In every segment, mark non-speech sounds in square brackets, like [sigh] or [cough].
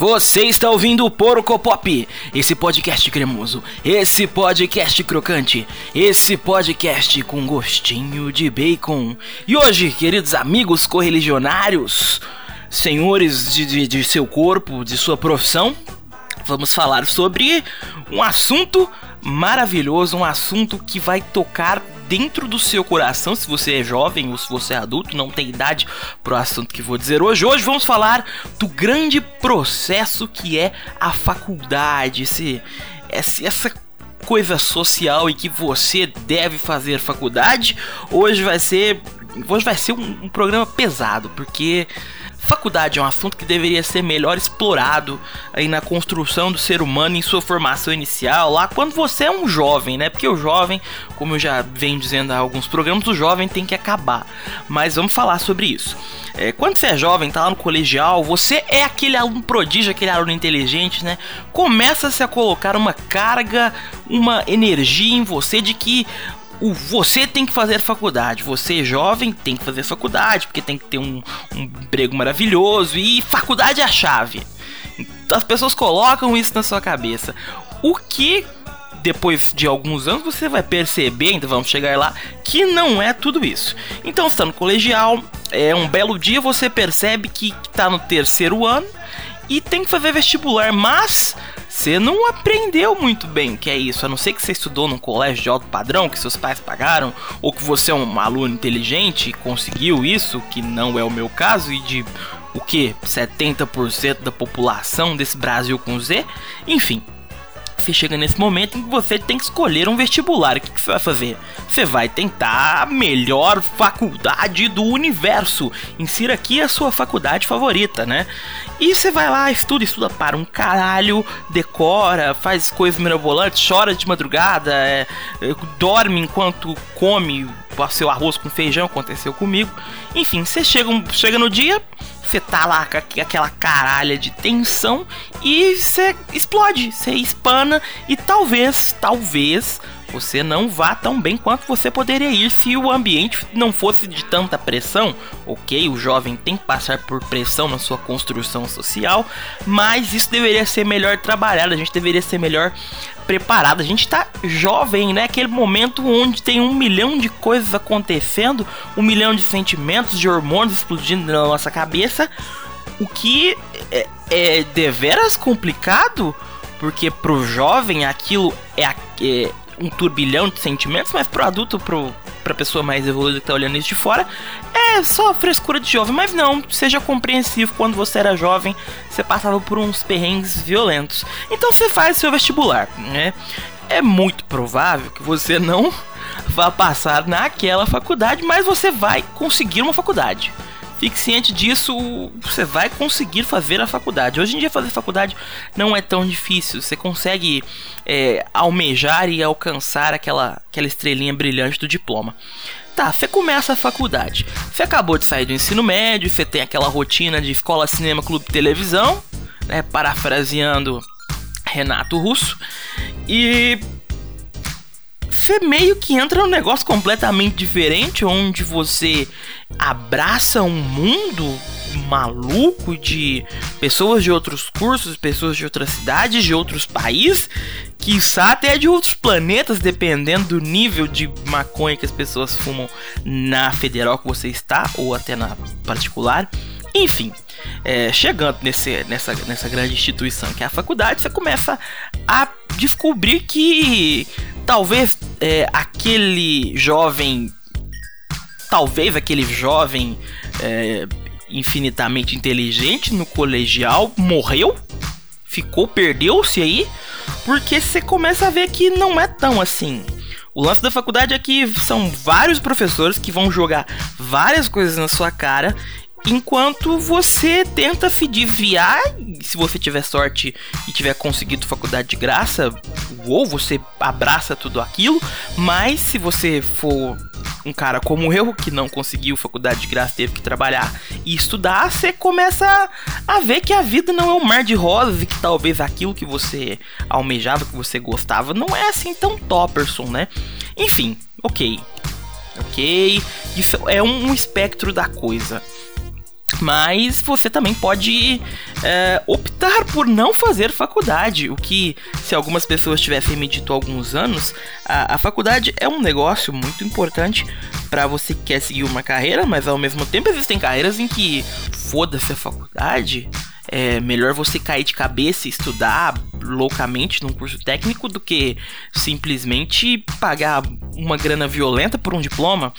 Você está ouvindo o Porco Pop, esse podcast cremoso, esse podcast crocante, esse podcast com gostinho de bacon. E hoje, queridos amigos correligionários, senhores de, de, de seu corpo, de sua profissão, vamos falar sobre um assunto maravilhoso, um assunto que vai tocar dentro do seu coração, se você é jovem ou se você é adulto, não tem idade para o assunto que vou dizer hoje. Hoje vamos falar do grande processo que é a faculdade, esse, essa coisa social em que você deve fazer faculdade. Hoje vai ser, hoje vai ser um, um programa pesado, porque Faculdade é um assunto que deveria ser melhor explorado aí na construção do ser humano em sua formação inicial, lá quando você é um jovem, né? Porque o jovem, como eu já venho dizendo há alguns programas, o jovem tem que acabar. Mas vamos falar sobre isso. É, quando você é jovem, tá lá no colegial, você é aquele aluno prodígio, aquele aluno inteligente, né? Começa-se a colocar uma carga, uma energia em você de que o você tem que fazer faculdade. Você jovem tem que fazer faculdade, porque tem que ter um, um emprego maravilhoso e faculdade é a chave. As pessoas colocam isso na sua cabeça. O que depois de alguns anos você vai perceber, ainda vamos chegar lá, que não é tudo isso. Então, está no colegial, é um belo dia você percebe que está no terceiro ano e tem que fazer vestibular, mas você não aprendeu muito bem que é isso, a não ser que você estudou num colégio de alto padrão, que seus pais pagaram, ou que você é um aluno inteligente e conseguiu isso, que não é o meu caso, e de o que? 70% da população desse Brasil com Z? Enfim, você chega nesse momento em que você tem que escolher um vestibular. O que, que você vai fazer? Você vai tentar a melhor faculdade do universo. Insira aqui a sua faculdade favorita, né? E você vai lá, estuda, estuda para um caralho, decora, faz coisas mirabolantes, chora de madrugada, é, dorme enquanto come seu arroz com feijão, aconteceu comigo. Enfim, você chega, chega no dia, você tá lá com aquela caralha de tensão e você explode, você espana e talvez, talvez você não vá tão bem quanto você poderia ir se o ambiente não fosse de tanta pressão. Ok, o jovem tem que passar por pressão na sua construção social, mas isso deveria ser melhor trabalhado, a gente deveria ser melhor preparado. A gente tá jovem, né? Aquele momento onde tem um milhão de coisas acontecendo, um milhão de sentimentos, de hormônios explodindo na nossa cabeça, o que é, é deveras complicado, porque pro jovem aquilo é, é um turbilhão de sentimentos, mas pro adulto, pro, pra pessoa mais evoluída que tá olhando isso de fora, é só frescura de jovem. Mas não, seja compreensivo, quando você era jovem, você passava por uns perrengues violentos. Então você faz seu vestibular, né? É muito provável que você não [laughs] vá passar naquela faculdade, mas você vai conseguir uma faculdade. Fique ciente disso, você vai conseguir fazer a faculdade. Hoje em dia fazer faculdade não é tão difícil. Você consegue é, almejar e alcançar aquela, aquela estrelinha brilhante do diploma. Tá, você começa a faculdade. Você acabou de sair do ensino médio, você tem aquela rotina de escola, cinema, clube, televisão, né? Parafraseando Renato Russo. E você meio que entra num negócio completamente diferente, onde você abraça um mundo maluco de pessoas de outros cursos, pessoas de outras cidades, de outros países, que até de outros planetas, dependendo do nível de maconha que as pessoas fumam na federal que você está, ou até na particular. Enfim, é, chegando nesse, nessa, nessa grande instituição que é a faculdade, você começa a descobrir que talvez é, aquele jovem. Talvez aquele jovem é, infinitamente inteligente no colegial morreu, ficou, perdeu-se aí, porque você começa a ver que não é tão assim. O lance da faculdade é que são vários professores que vão jogar várias coisas na sua cara enquanto você tenta se desviar, se você tiver sorte e tiver conseguido faculdade de graça, ou você abraça tudo aquilo, mas se você for um cara como eu, que não conseguiu faculdade de graça, teve que trabalhar e estudar, você começa a ver que a vida não é um mar de rosas e que talvez aquilo que você almejava, que você gostava, não é assim tão topperson, né? Enfim, ok. Ok, isso é um espectro da coisa. Mas você também pode é, optar por não fazer faculdade, o que, se algumas pessoas tivessem me dito há alguns anos, a, a faculdade é um negócio muito importante para você que quer seguir uma carreira, mas ao mesmo tempo existem carreiras em que foda-se a faculdade, é melhor você cair de cabeça e estudar loucamente num curso técnico do que simplesmente pagar uma grana violenta por um diploma.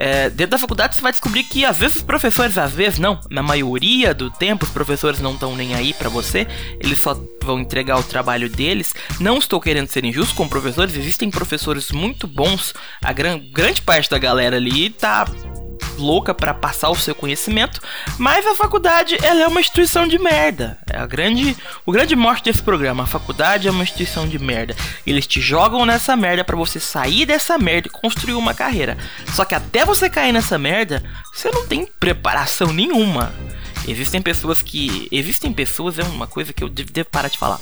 É, dentro da faculdade você vai descobrir que às vezes os professores, às vezes não, na maioria do tempo os professores não estão nem aí para você, eles só vão entregar o trabalho deles. Não estou querendo ser injusto com professores, existem professores muito bons, a gran grande parte da galera ali tá louca para passar o seu conhecimento, mas a faculdade ela é uma instituição de merda. É a grande, o grande morte desse programa. A faculdade é uma instituição de merda. Eles te jogam nessa merda para você sair dessa merda e construir uma carreira. Só que até você cair nessa merda, você não tem preparação nenhuma. Existem pessoas que. Existem pessoas, é uma coisa que eu devo parar de falar.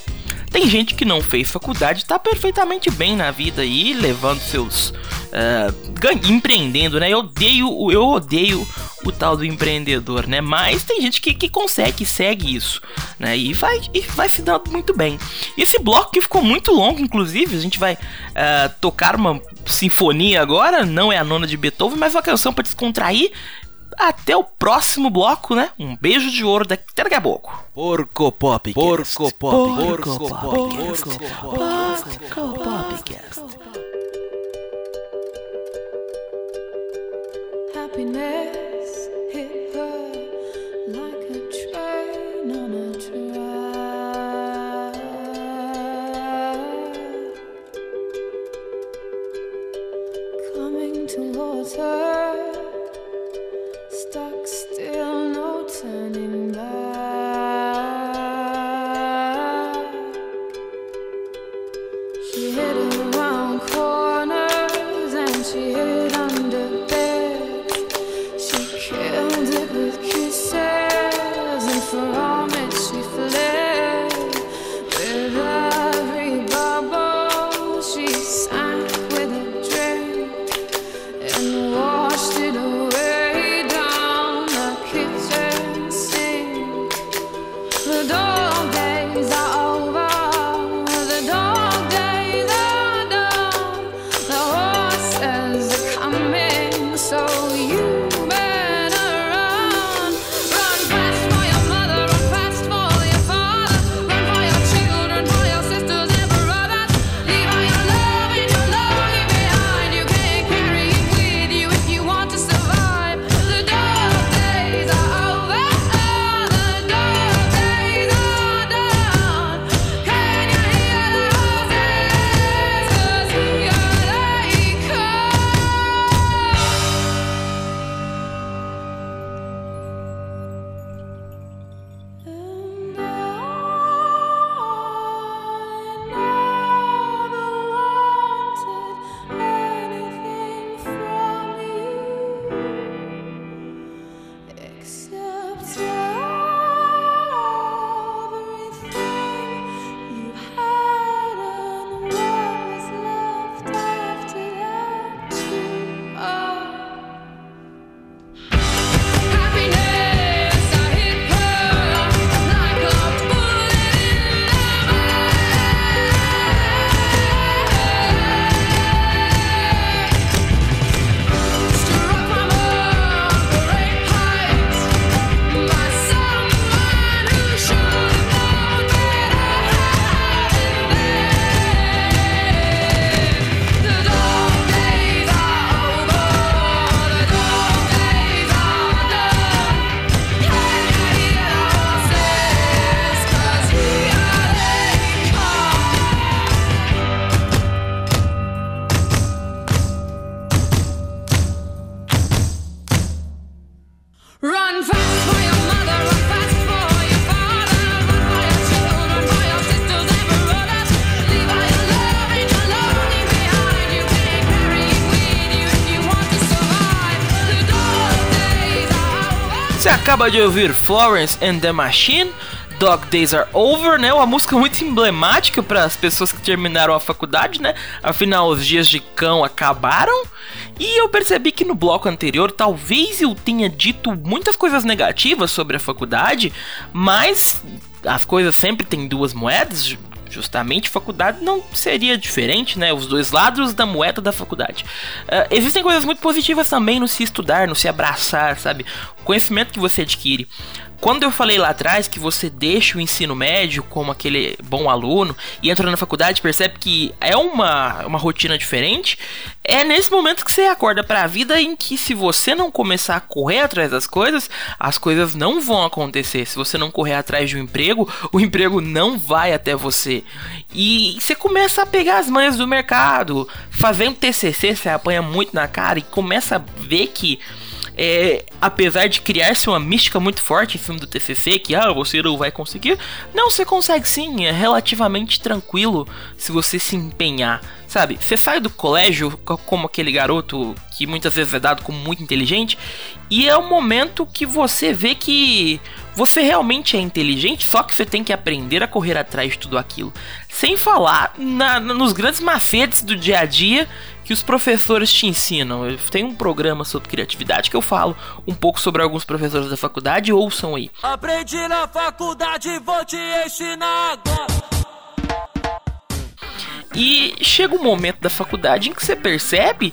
Tem gente que não fez faculdade, tá perfeitamente bem na vida aí, levando seus. Uh, empreendendo, né? Eu odeio, eu odeio o tal do empreendedor, né? Mas tem gente que, que consegue, segue isso, né? E vai, e vai se dando muito bem. Esse bloco que ficou muito longo, inclusive, a gente vai uh, tocar uma sinfonia agora, não é a nona de Beethoven, mas uma canção para descontrair até o próximo bloco, né? Um beijo de ouro daqui até daqui a pouco. Porco Pop. Porco Pop. Porco Pop. Porco Pop. Porco Popcast. Happiness hit her like a train on a track. Coming towards her. say acaba de ouvir Florence and the Machine, Dog Days Are Over, né? Uma música muito emblemática para as pessoas que terminaram a faculdade, né? Afinal, os dias de cão acabaram. E eu percebi que no bloco anterior, talvez eu tenha dito muitas coisas negativas sobre a faculdade, mas as coisas sempre têm duas moedas, justamente faculdade não seria diferente, né? Os dois lados da moeda da faculdade. Uh, existem coisas muito positivas também no se estudar, no se abraçar, sabe? O conhecimento que você adquire. Quando eu falei lá atrás que você deixa o ensino médio como aquele bom aluno e entra na faculdade percebe que é uma, uma rotina diferente, é nesse momento que você acorda para a vida em que se você não começar a correr atrás das coisas, as coisas não vão acontecer. Se você não correr atrás de um emprego, [laughs] o emprego não vai até você. E você começa a pegar as manhas do mercado, fazendo TCC, você apanha muito na cara e começa a ver que é, apesar de criar-se uma mística muito forte em cima do TCC, que ah, você não vai conseguir, não, você consegue sim, é relativamente tranquilo se você se empenhar, sabe? Você sai do colégio como aquele garoto que muitas vezes é dado como muito inteligente, e é um momento que você vê que você realmente é inteligente, só que você tem que aprender a correr atrás de tudo aquilo. Sem falar na, nos grandes macetes do dia a dia que os professores te ensinam. Eu tenho um programa sobre criatividade que eu falo um pouco sobre alguns professores da faculdade, ouçam aí. Aprendi na faculdade, vou te ensinar agora. E chega um momento da faculdade em que você percebe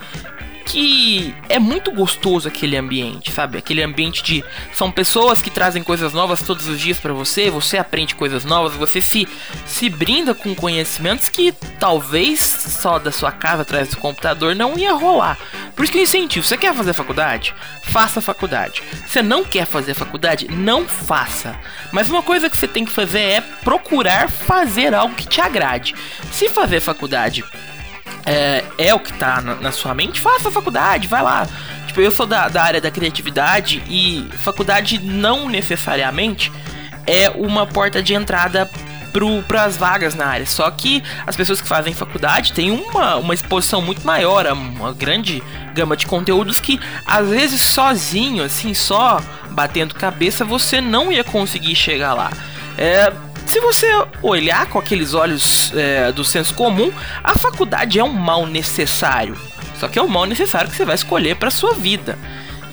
que é muito gostoso aquele ambiente, sabe? Aquele ambiente de são pessoas que trazem coisas novas todos os dias para você, você aprende coisas novas, você se se brinda com conhecimentos que talvez só da sua casa atrás do computador não ia rolar. Por isso que eu incentivo, você quer fazer faculdade? Faça faculdade. Você não quer fazer faculdade? Não faça. Mas uma coisa que você tem que fazer é procurar fazer algo que te agrade. Se fazer faculdade é, é o que tá na, na, sua mente, faça a faculdade, vai lá. Tipo, eu sou da, da área da criatividade e faculdade não necessariamente é uma porta de entrada para as vagas na área. Só que as pessoas que fazem faculdade têm uma, uma exposição muito maior, uma grande gama de conteúdos que às vezes sozinho, assim, só batendo cabeça, você não ia conseguir chegar lá. É, se você olhar com aqueles olhos é, do senso comum, a faculdade é um mal necessário. Só que é um mal necessário que você vai escolher para sua vida.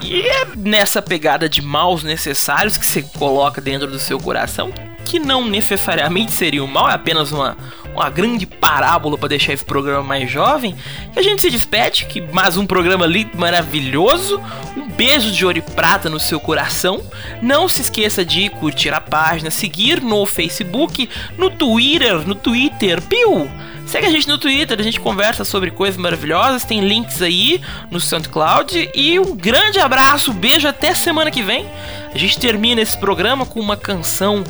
E é nessa pegada de maus necessários que você coloca dentro do seu coração que não necessariamente seria um mal, é apenas uma, uma grande parábola para deixar esse programa mais jovem. E a gente se despede, que mais um programa lindo, maravilhoso. Um beijo de ouro e prata no seu coração. Não se esqueça de curtir a página, seguir no Facebook, no Twitter, no Twitter, piu! Segue a gente no Twitter, a gente conversa sobre coisas maravilhosas, tem links aí no SoundCloud. E um grande abraço, beijo até semana que vem. A gente termina esse programa com uma canção.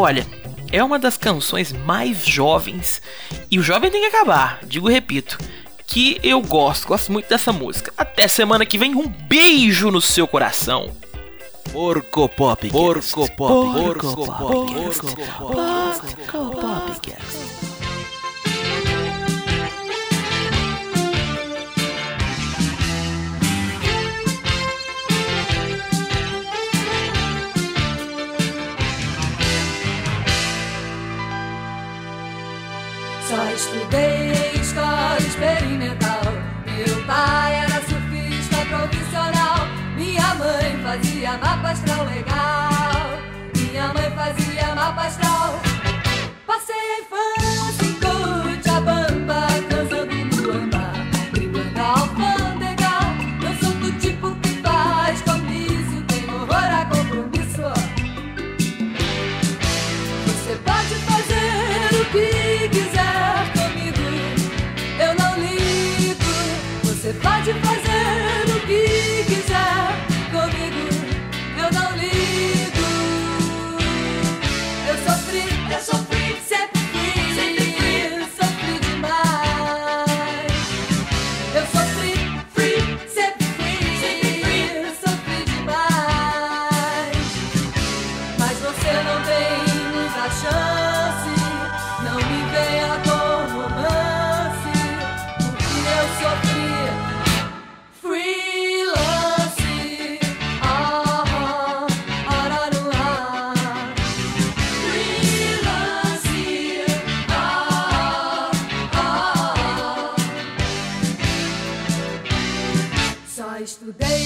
Olha, é uma das canções mais jovens, e o jovem tem que acabar, digo repito, que eu gosto, gosto muito dessa música. Até semana que vem, um beijo no seu coração. Porco Pop. Porco Pop. Porco Pop. Porco Pop. Porco Pop.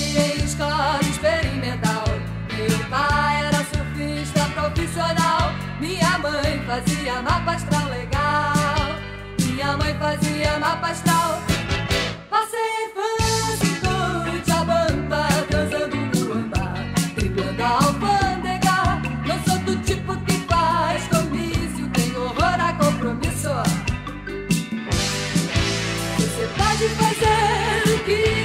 tirei escola corres experimental. Meu pai era surfista profissional. Minha mãe fazia mapa astral legal. Minha mãe fazia mapa astral. Passei a infância em dançando transando Luanda, driblando a alfândega. Não sou do tipo que faz comício, tenho horror a compromisso. Você pode fazer o que